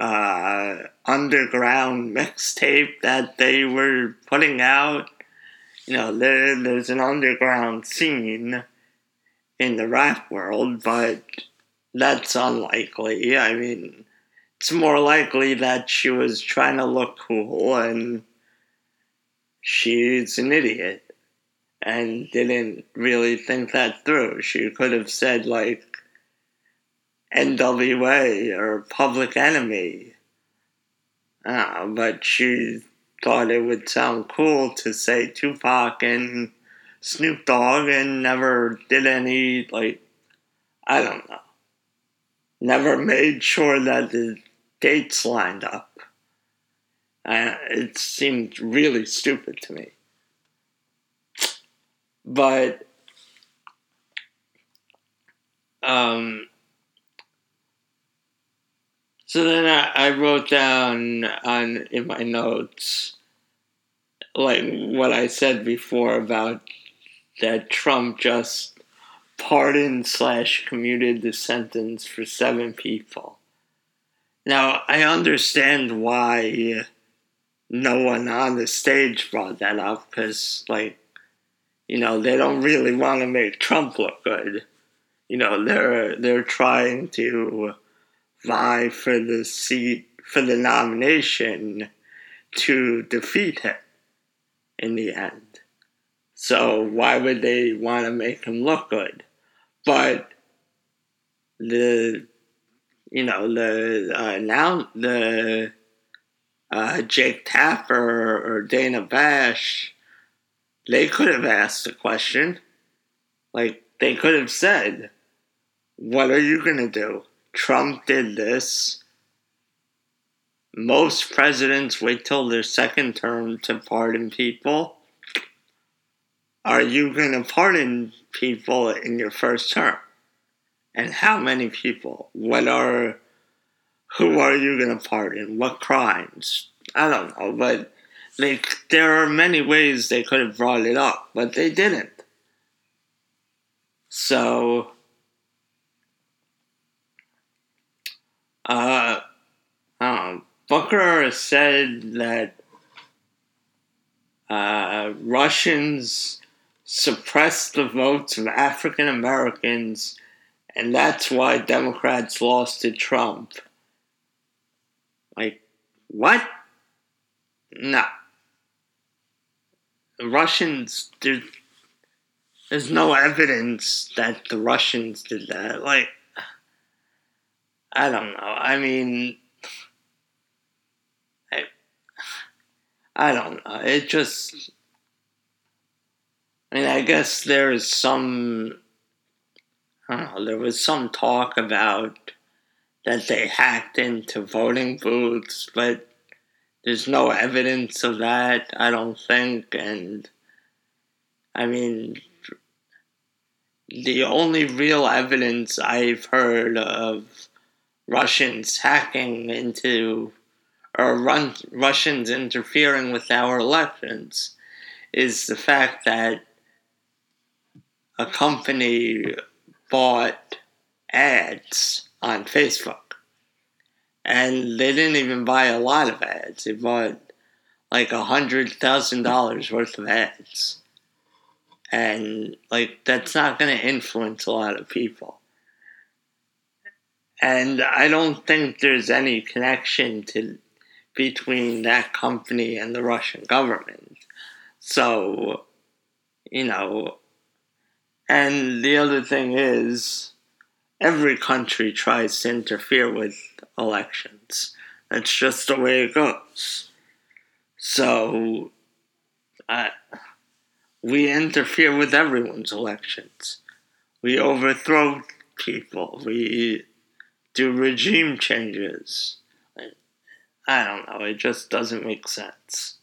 [SPEAKER 1] uh, underground mixtape that they were putting out you know, there, there's an underground scene in the rap world, but that's unlikely. I mean, it's more likely that she was trying to look cool and she's an idiot and didn't really think that through. She could have said, like, NWA or Public Enemy. Uh, but she thought it would sound cool to say Tupac and Snoop Dogg and never did any, like, I don't know. Never made sure that the dates lined up. Uh, it seemed really stupid to me. But, um, so then I, I wrote down on in my notes like what I said before about that Trump just pardoned slash commuted the sentence for seven people. Now I understand why no one on the stage brought that up because like you know they don't really want to make Trump look good. You know they're they're trying to vie for the seat for the nomination to defeat him in the end. So why would they want to make him look good? But the you know the uh, now the uh, Jake Tapper or Dana Bash, they could have asked a question. Like they could have said, "What are you gonna do?" Trump did this. Most presidents wait till their second term to pardon people. Are you going to pardon people in your first term? And how many people? What are, who are you going to pardon? What crimes? I don't know, but they, there are many ways they could have brought it up, but they didn't. So, Uh, Booker said that uh, Russians suppressed the votes of African Americans, and that's why Democrats lost to Trump. Like, what? No. The Russians, there's, there's no evidence that the Russians did that. Like, I don't know. I mean, I, I don't know. It just, I mean, I guess there is some, I don't know, there was some talk about that they hacked into voting booths, but there's no evidence of that, I don't think. And, I mean, the only real evidence I've heard of Russians hacking into or run, Russians interfering with our elections is the fact that a company bought ads on Facebook. And they didn't even buy a lot of ads. They bought like a hundred thousand dollars worth of ads and like that's not going to influence a lot of people and i don't think there's any connection to between that company and the russian government so you know and the other thing is every country tries to interfere with elections that's just the way it goes so I we interfere with everyone's elections. We overthrow people. We do regime changes. I don't know. It just doesn't make sense.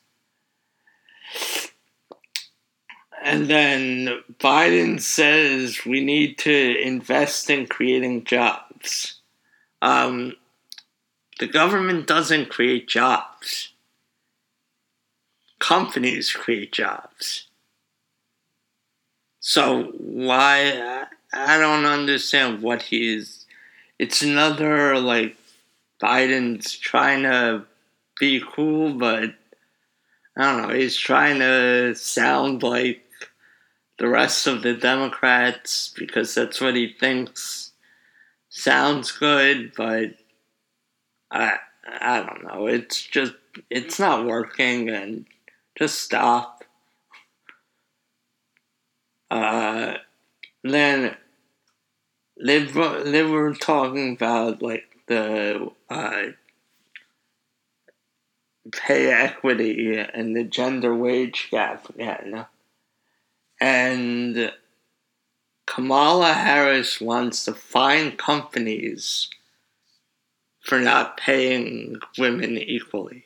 [SPEAKER 1] And then Biden says we need to invest in creating jobs. Um, the government doesn't create jobs, companies create jobs. So why I don't understand what he's. It's another like Biden's trying to be cool, but I don't know. He's trying to sound like the rest of the Democrats because that's what he thinks sounds good, but I I don't know. It's just it's not working, and just stop. Uh, then they they were talking about like the uh, pay equity and the gender wage gap again, and Kamala Harris wants to fine companies for not paying women equally.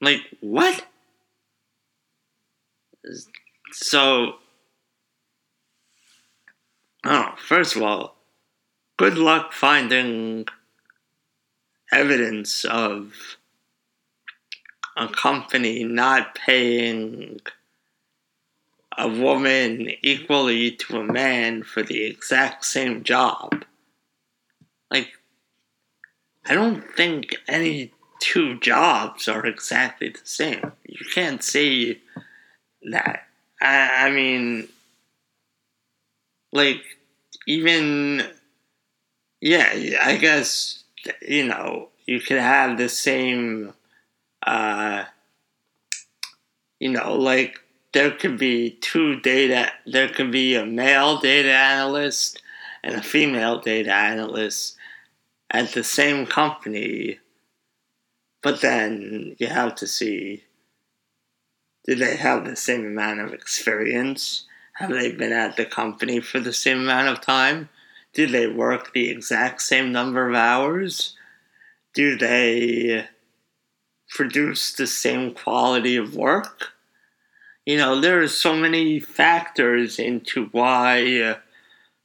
[SPEAKER 1] Like what? So, oh, first of all, good luck finding evidence of a company not paying a woman equally to a man for the exact same job. Like, I don't think any two jobs are exactly the same. You can't say that. I, I mean, like, even, yeah, I guess, you know, you could have the same, uh, you know, like, there could be two data, there could be a male data analyst and a female data analyst at the same company, but then you have to see do they have the same amount of experience? Have they been at the company for the same amount of time? Do they work the exact same number of hours? Do they produce the same quality of work? You know, there are so many factors into why uh,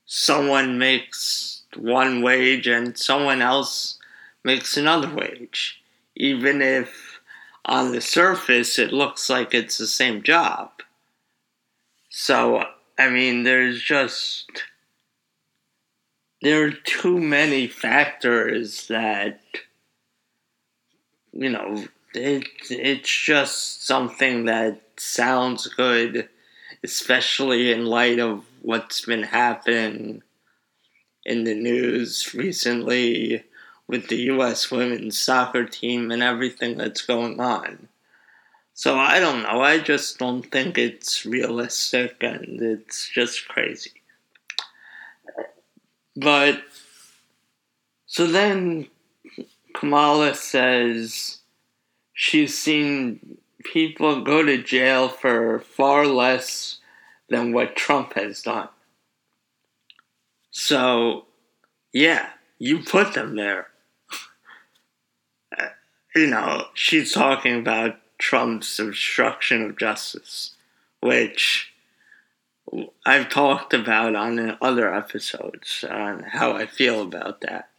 [SPEAKER 1] someone makes one wage and someone else makes another wage. Even if on the surface, it looks like it's the same job. So, I mean, there's just. There are too many factors that. You know, it, it's just something that sounds good, especially in light of what's been happening in the news recently with the U.S. women's soccer team and everything that's going on. So I don't know. I just don't think it's realistic and it's just crazy. But so then Kamala says she's seen people go to jail for far less than what Trump has done. So, yeah, you put them there. you know, she's talking about Trump's obstruction of justice, which I've talked about on other episodes on how I feel about that.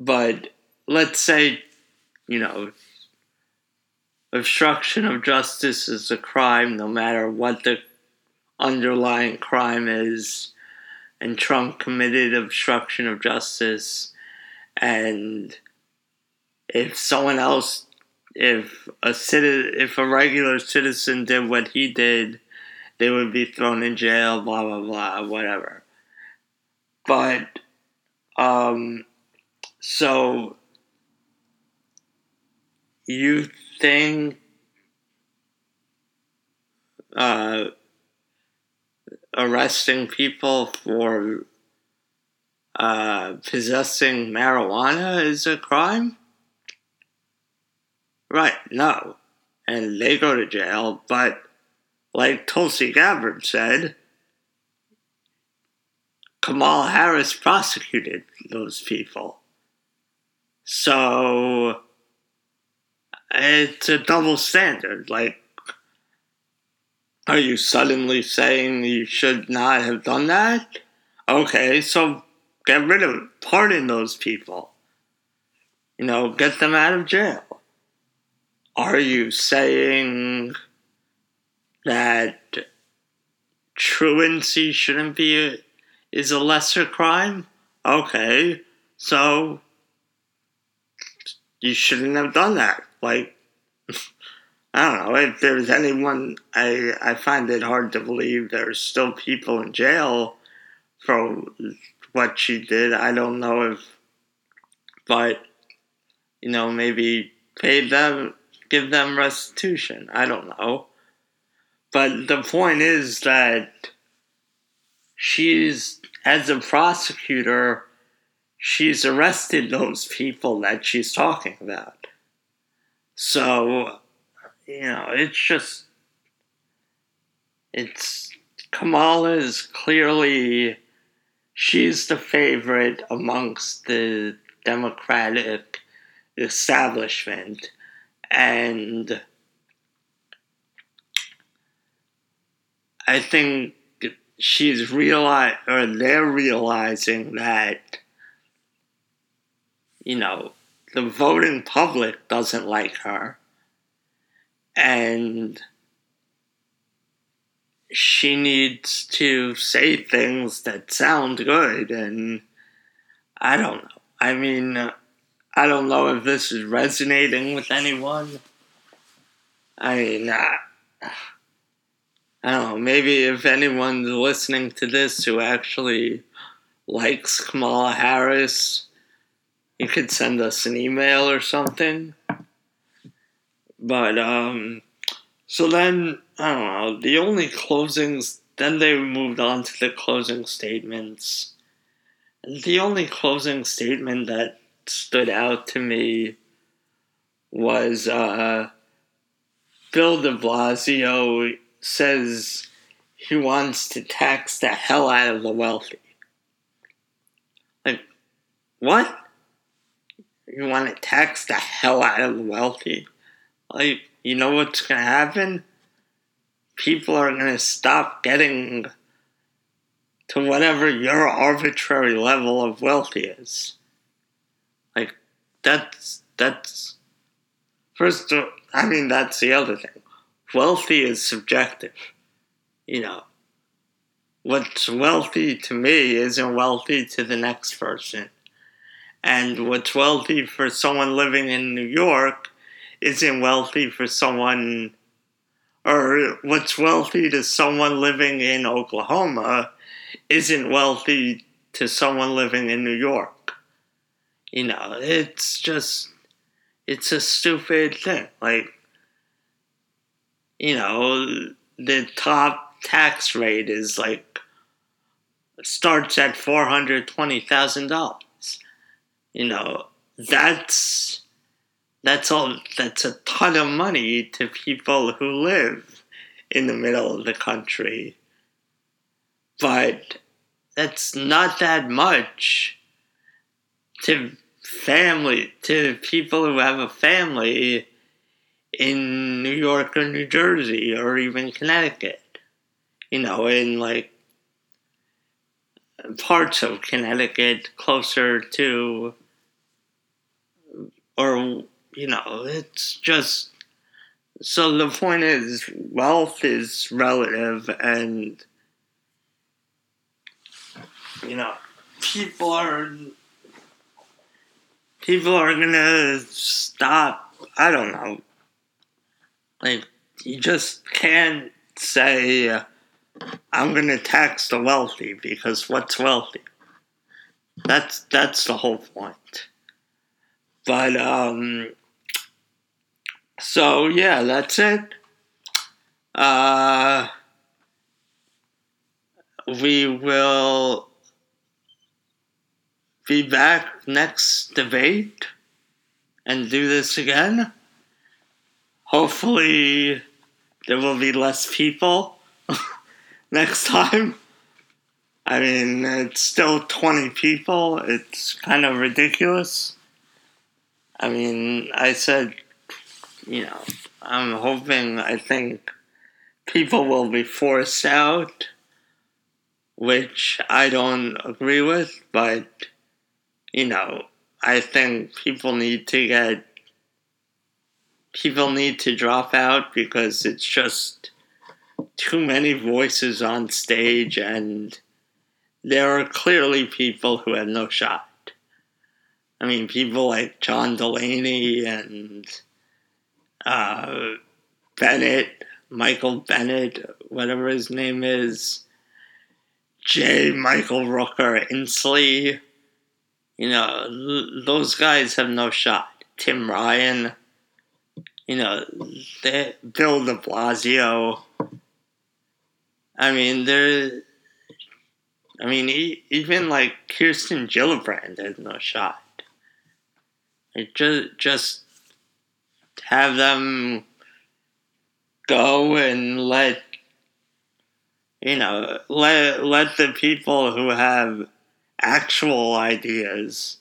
[SPEAKER 1] But let's say, you know, obstruction of justice is a crime no matter what the underlying crime is, and Trump committed obstruction of justice, and if someone else if a citizen, if a regular citizen did what he did, they would be thrown in jail, blah blah blah, whatever. But um so you think uh arresting people for uh, possessing marijuana is a crime? Right, no. And they go to jail, but like Tulsi Gabbard said, Kamala Harris prosecuted those people. So it's a double standard. Like, are you suddenly saying you should not have done that? Okay, so get rid of pardon those people. You know, get them out of jail. Are you saying that truancy shouldn't be is a lesser crime? Okay, so you shouldn't have done that. Like, I don't know if there's anyone. I I find it hard to believe there's still people in jail for what she did. I don't know if, but you know, maybe pay them give them restitution. I don't know. But the point is that she's, as a prosecutor, she's arrested those people that she's talking about. So, you know, it's just, it's, Kamala is clearly, she's the favorite amongst the Democratic establishment and I think she's realized, or they're realizing that, you know, the voting public doesn't like her, and she needs to say things that sound good, and I don't know. I mean, I don't know if this is resonating with anyone. I mean, uh, I don't know. Maybe if anyone's listening to this who actually likes Kamala Harris, you could send us an email or something. But, um, so then, I don't know, the only closings, then they moved on to the closing statements. And the only closing statement that stood out to me was uh, Bill de Blasio says he wants to tax the hell out of the wealthy. Like, what? You want to tax the hell out of the wealthy? Like, you know what's going to happen? People are going to stop getting to whatever your arbitrary level of wealth is Like, that's that's first. I mean, that's the other thing. Wealthy is subjective. You know, what's wealthy to me isn't wealthy to the next person, and what's wealthy for someone living in New York isn't wealthy for someone. Or what's wealthy to someone living in Oklahoma isn't wealthy to someone living in New York you know, it's just, it's a stupid thing. Like, you know, the top tax rate is like starts at four hundred twenty thousand dollars. You know, that's that's all that's a ton of money to people who live in the middle of the country. But that's not that much to family to people who have a family in New York or New Jersey or even Connecticut. You know, in like parts of Connecticut closer to or you know, it's just so the point is wealth is relative and you know people are people are gonna stop i don't know like you just can't say i'm gonna tax the wealthy because what's wealthy. That's that's the whole point. But um so yeah that's it. Uh we will be back next debate and do this again. Hopefully, there will be less people next time. I mean, it's still 20 people. It's kind of ridiculous. I mean, I said, you know, I'm hoping, I think people will be forced out, which I don't agree with, but you know, I think people need to get people need to drop out because it's just too many voices on stage and there are clearly people who have no shot. I mean, people like John Delaney and uh, Bennet, Michael Bennet, whatever his name is, J. Michael Rooker Inslee you know, those guys have no shot. Tim Ryan, you know, they, Bill de Blasio. I mean, they're. I mean, even like Kirsten Gillibrand has no shot. It just just have them go and let you know let let the people who have actual ideas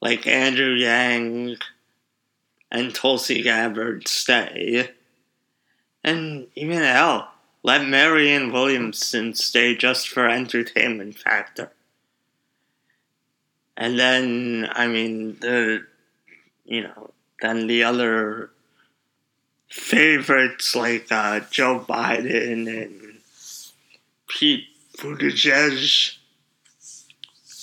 [SPEAKER 1] like Andrew Yang and Tulsi Gabbard stay. And even hell, let Marianne Williamson stay just for entertainment factor. And then, I mean, the, you know, then the other favorites like uh, Joe Biden and Pete Buttigieg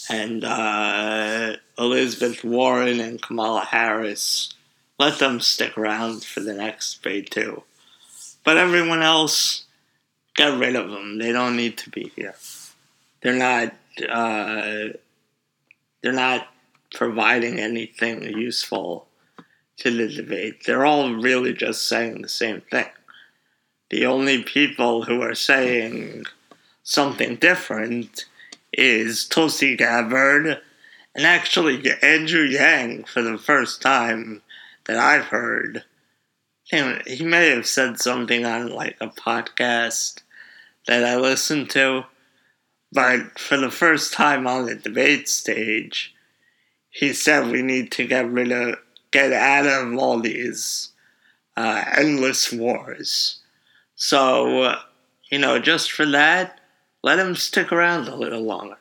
[SPEAKER 1] and uh, Elizabeth Warren and Kamala Harris. Let them stick around for the next debate too. But everyone else, get rid of them. They don't need to be here. They're not. Uh, they're not providing anything useful to the debate. They're all really just saying the same thing. The only people who are saying something different is Tulsi Gabbard, and actually Andrew Yang for the first time that I've heard. He may have said something on like a podcast that I listened to, but for the first time on the debate stage, he said we need to get rid of, get out of all these uh, endless wars. So, you know, just for that, let him stick around a little longer.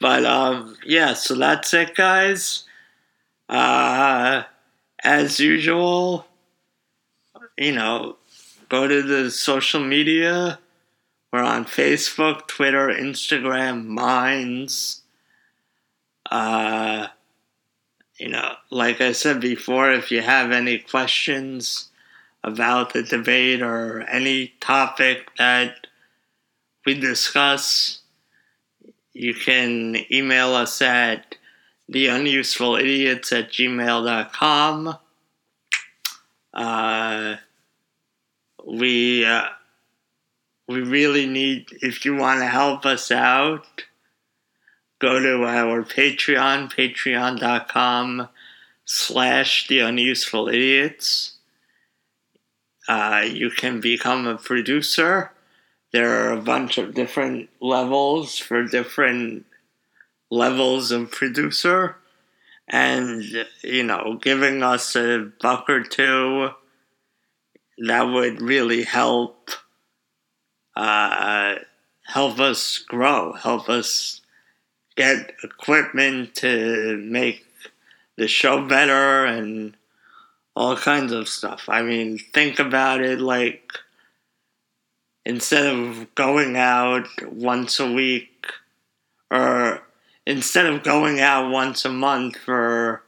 [SPEAKER 1] But um, yeah, so that's it, guys. Uh, as usual, you know, go to the social media. We're on Facebook, Twitter, Instagram, Minds. Uh, you know, like I said before, if you have any questions about the debate or any topic that we discuss, you can email us at theunusefulidiots at gmail.com. Uh, we uh, we really need if you want to help us out go to our patreon patreon.com slash the unuseful idiots uh, you can become a producer there are a bunch of different levels for different levels of producer and you know giving us a buck or two that would really help uh, help us grow help us get equipment to make the show better and all kinds of stuff. I mean think about it like instead of going out once a week or instead of going out once a month for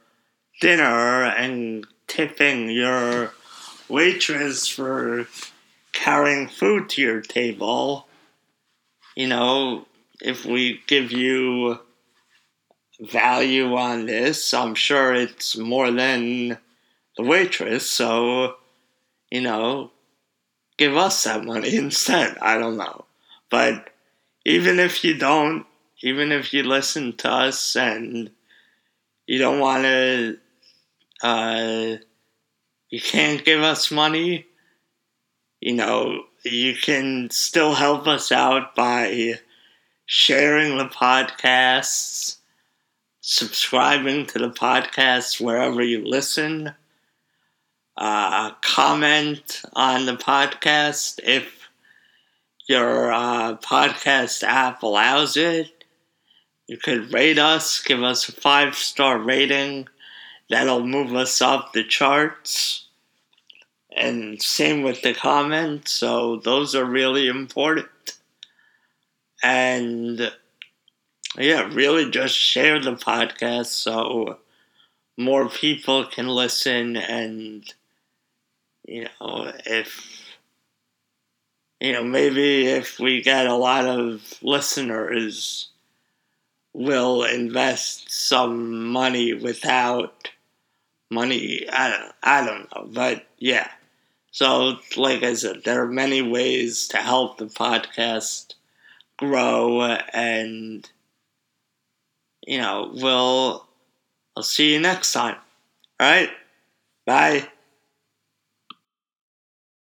[SPEAKER 1] dinner and tipping your waitress for carrying food to your table, you know, if we give you value on this, I'm sure it's more than the waitress, so, you know, give us that money instead. I don't know. But even if you don't, even if you listen to us and you don't want to, uh, you can't give us money, you know, you can still help us out by sharing the podcasts, subscribing to the podcast wherever you listen, uh, comment on the podcast if your uh, podcast app allows it. You could rate us, give us a five star rating. That'll move us up the charts. And same with the comments. So those are really important. And yeah, really just share the podcast so more people can listen and you know if you know maybe if we get a lot of listeners will invest some money without money I don't, I don't know but yeah so like I said there are many ways to help the podcast grow and you know we'll I'll see you next time. All right? Bye.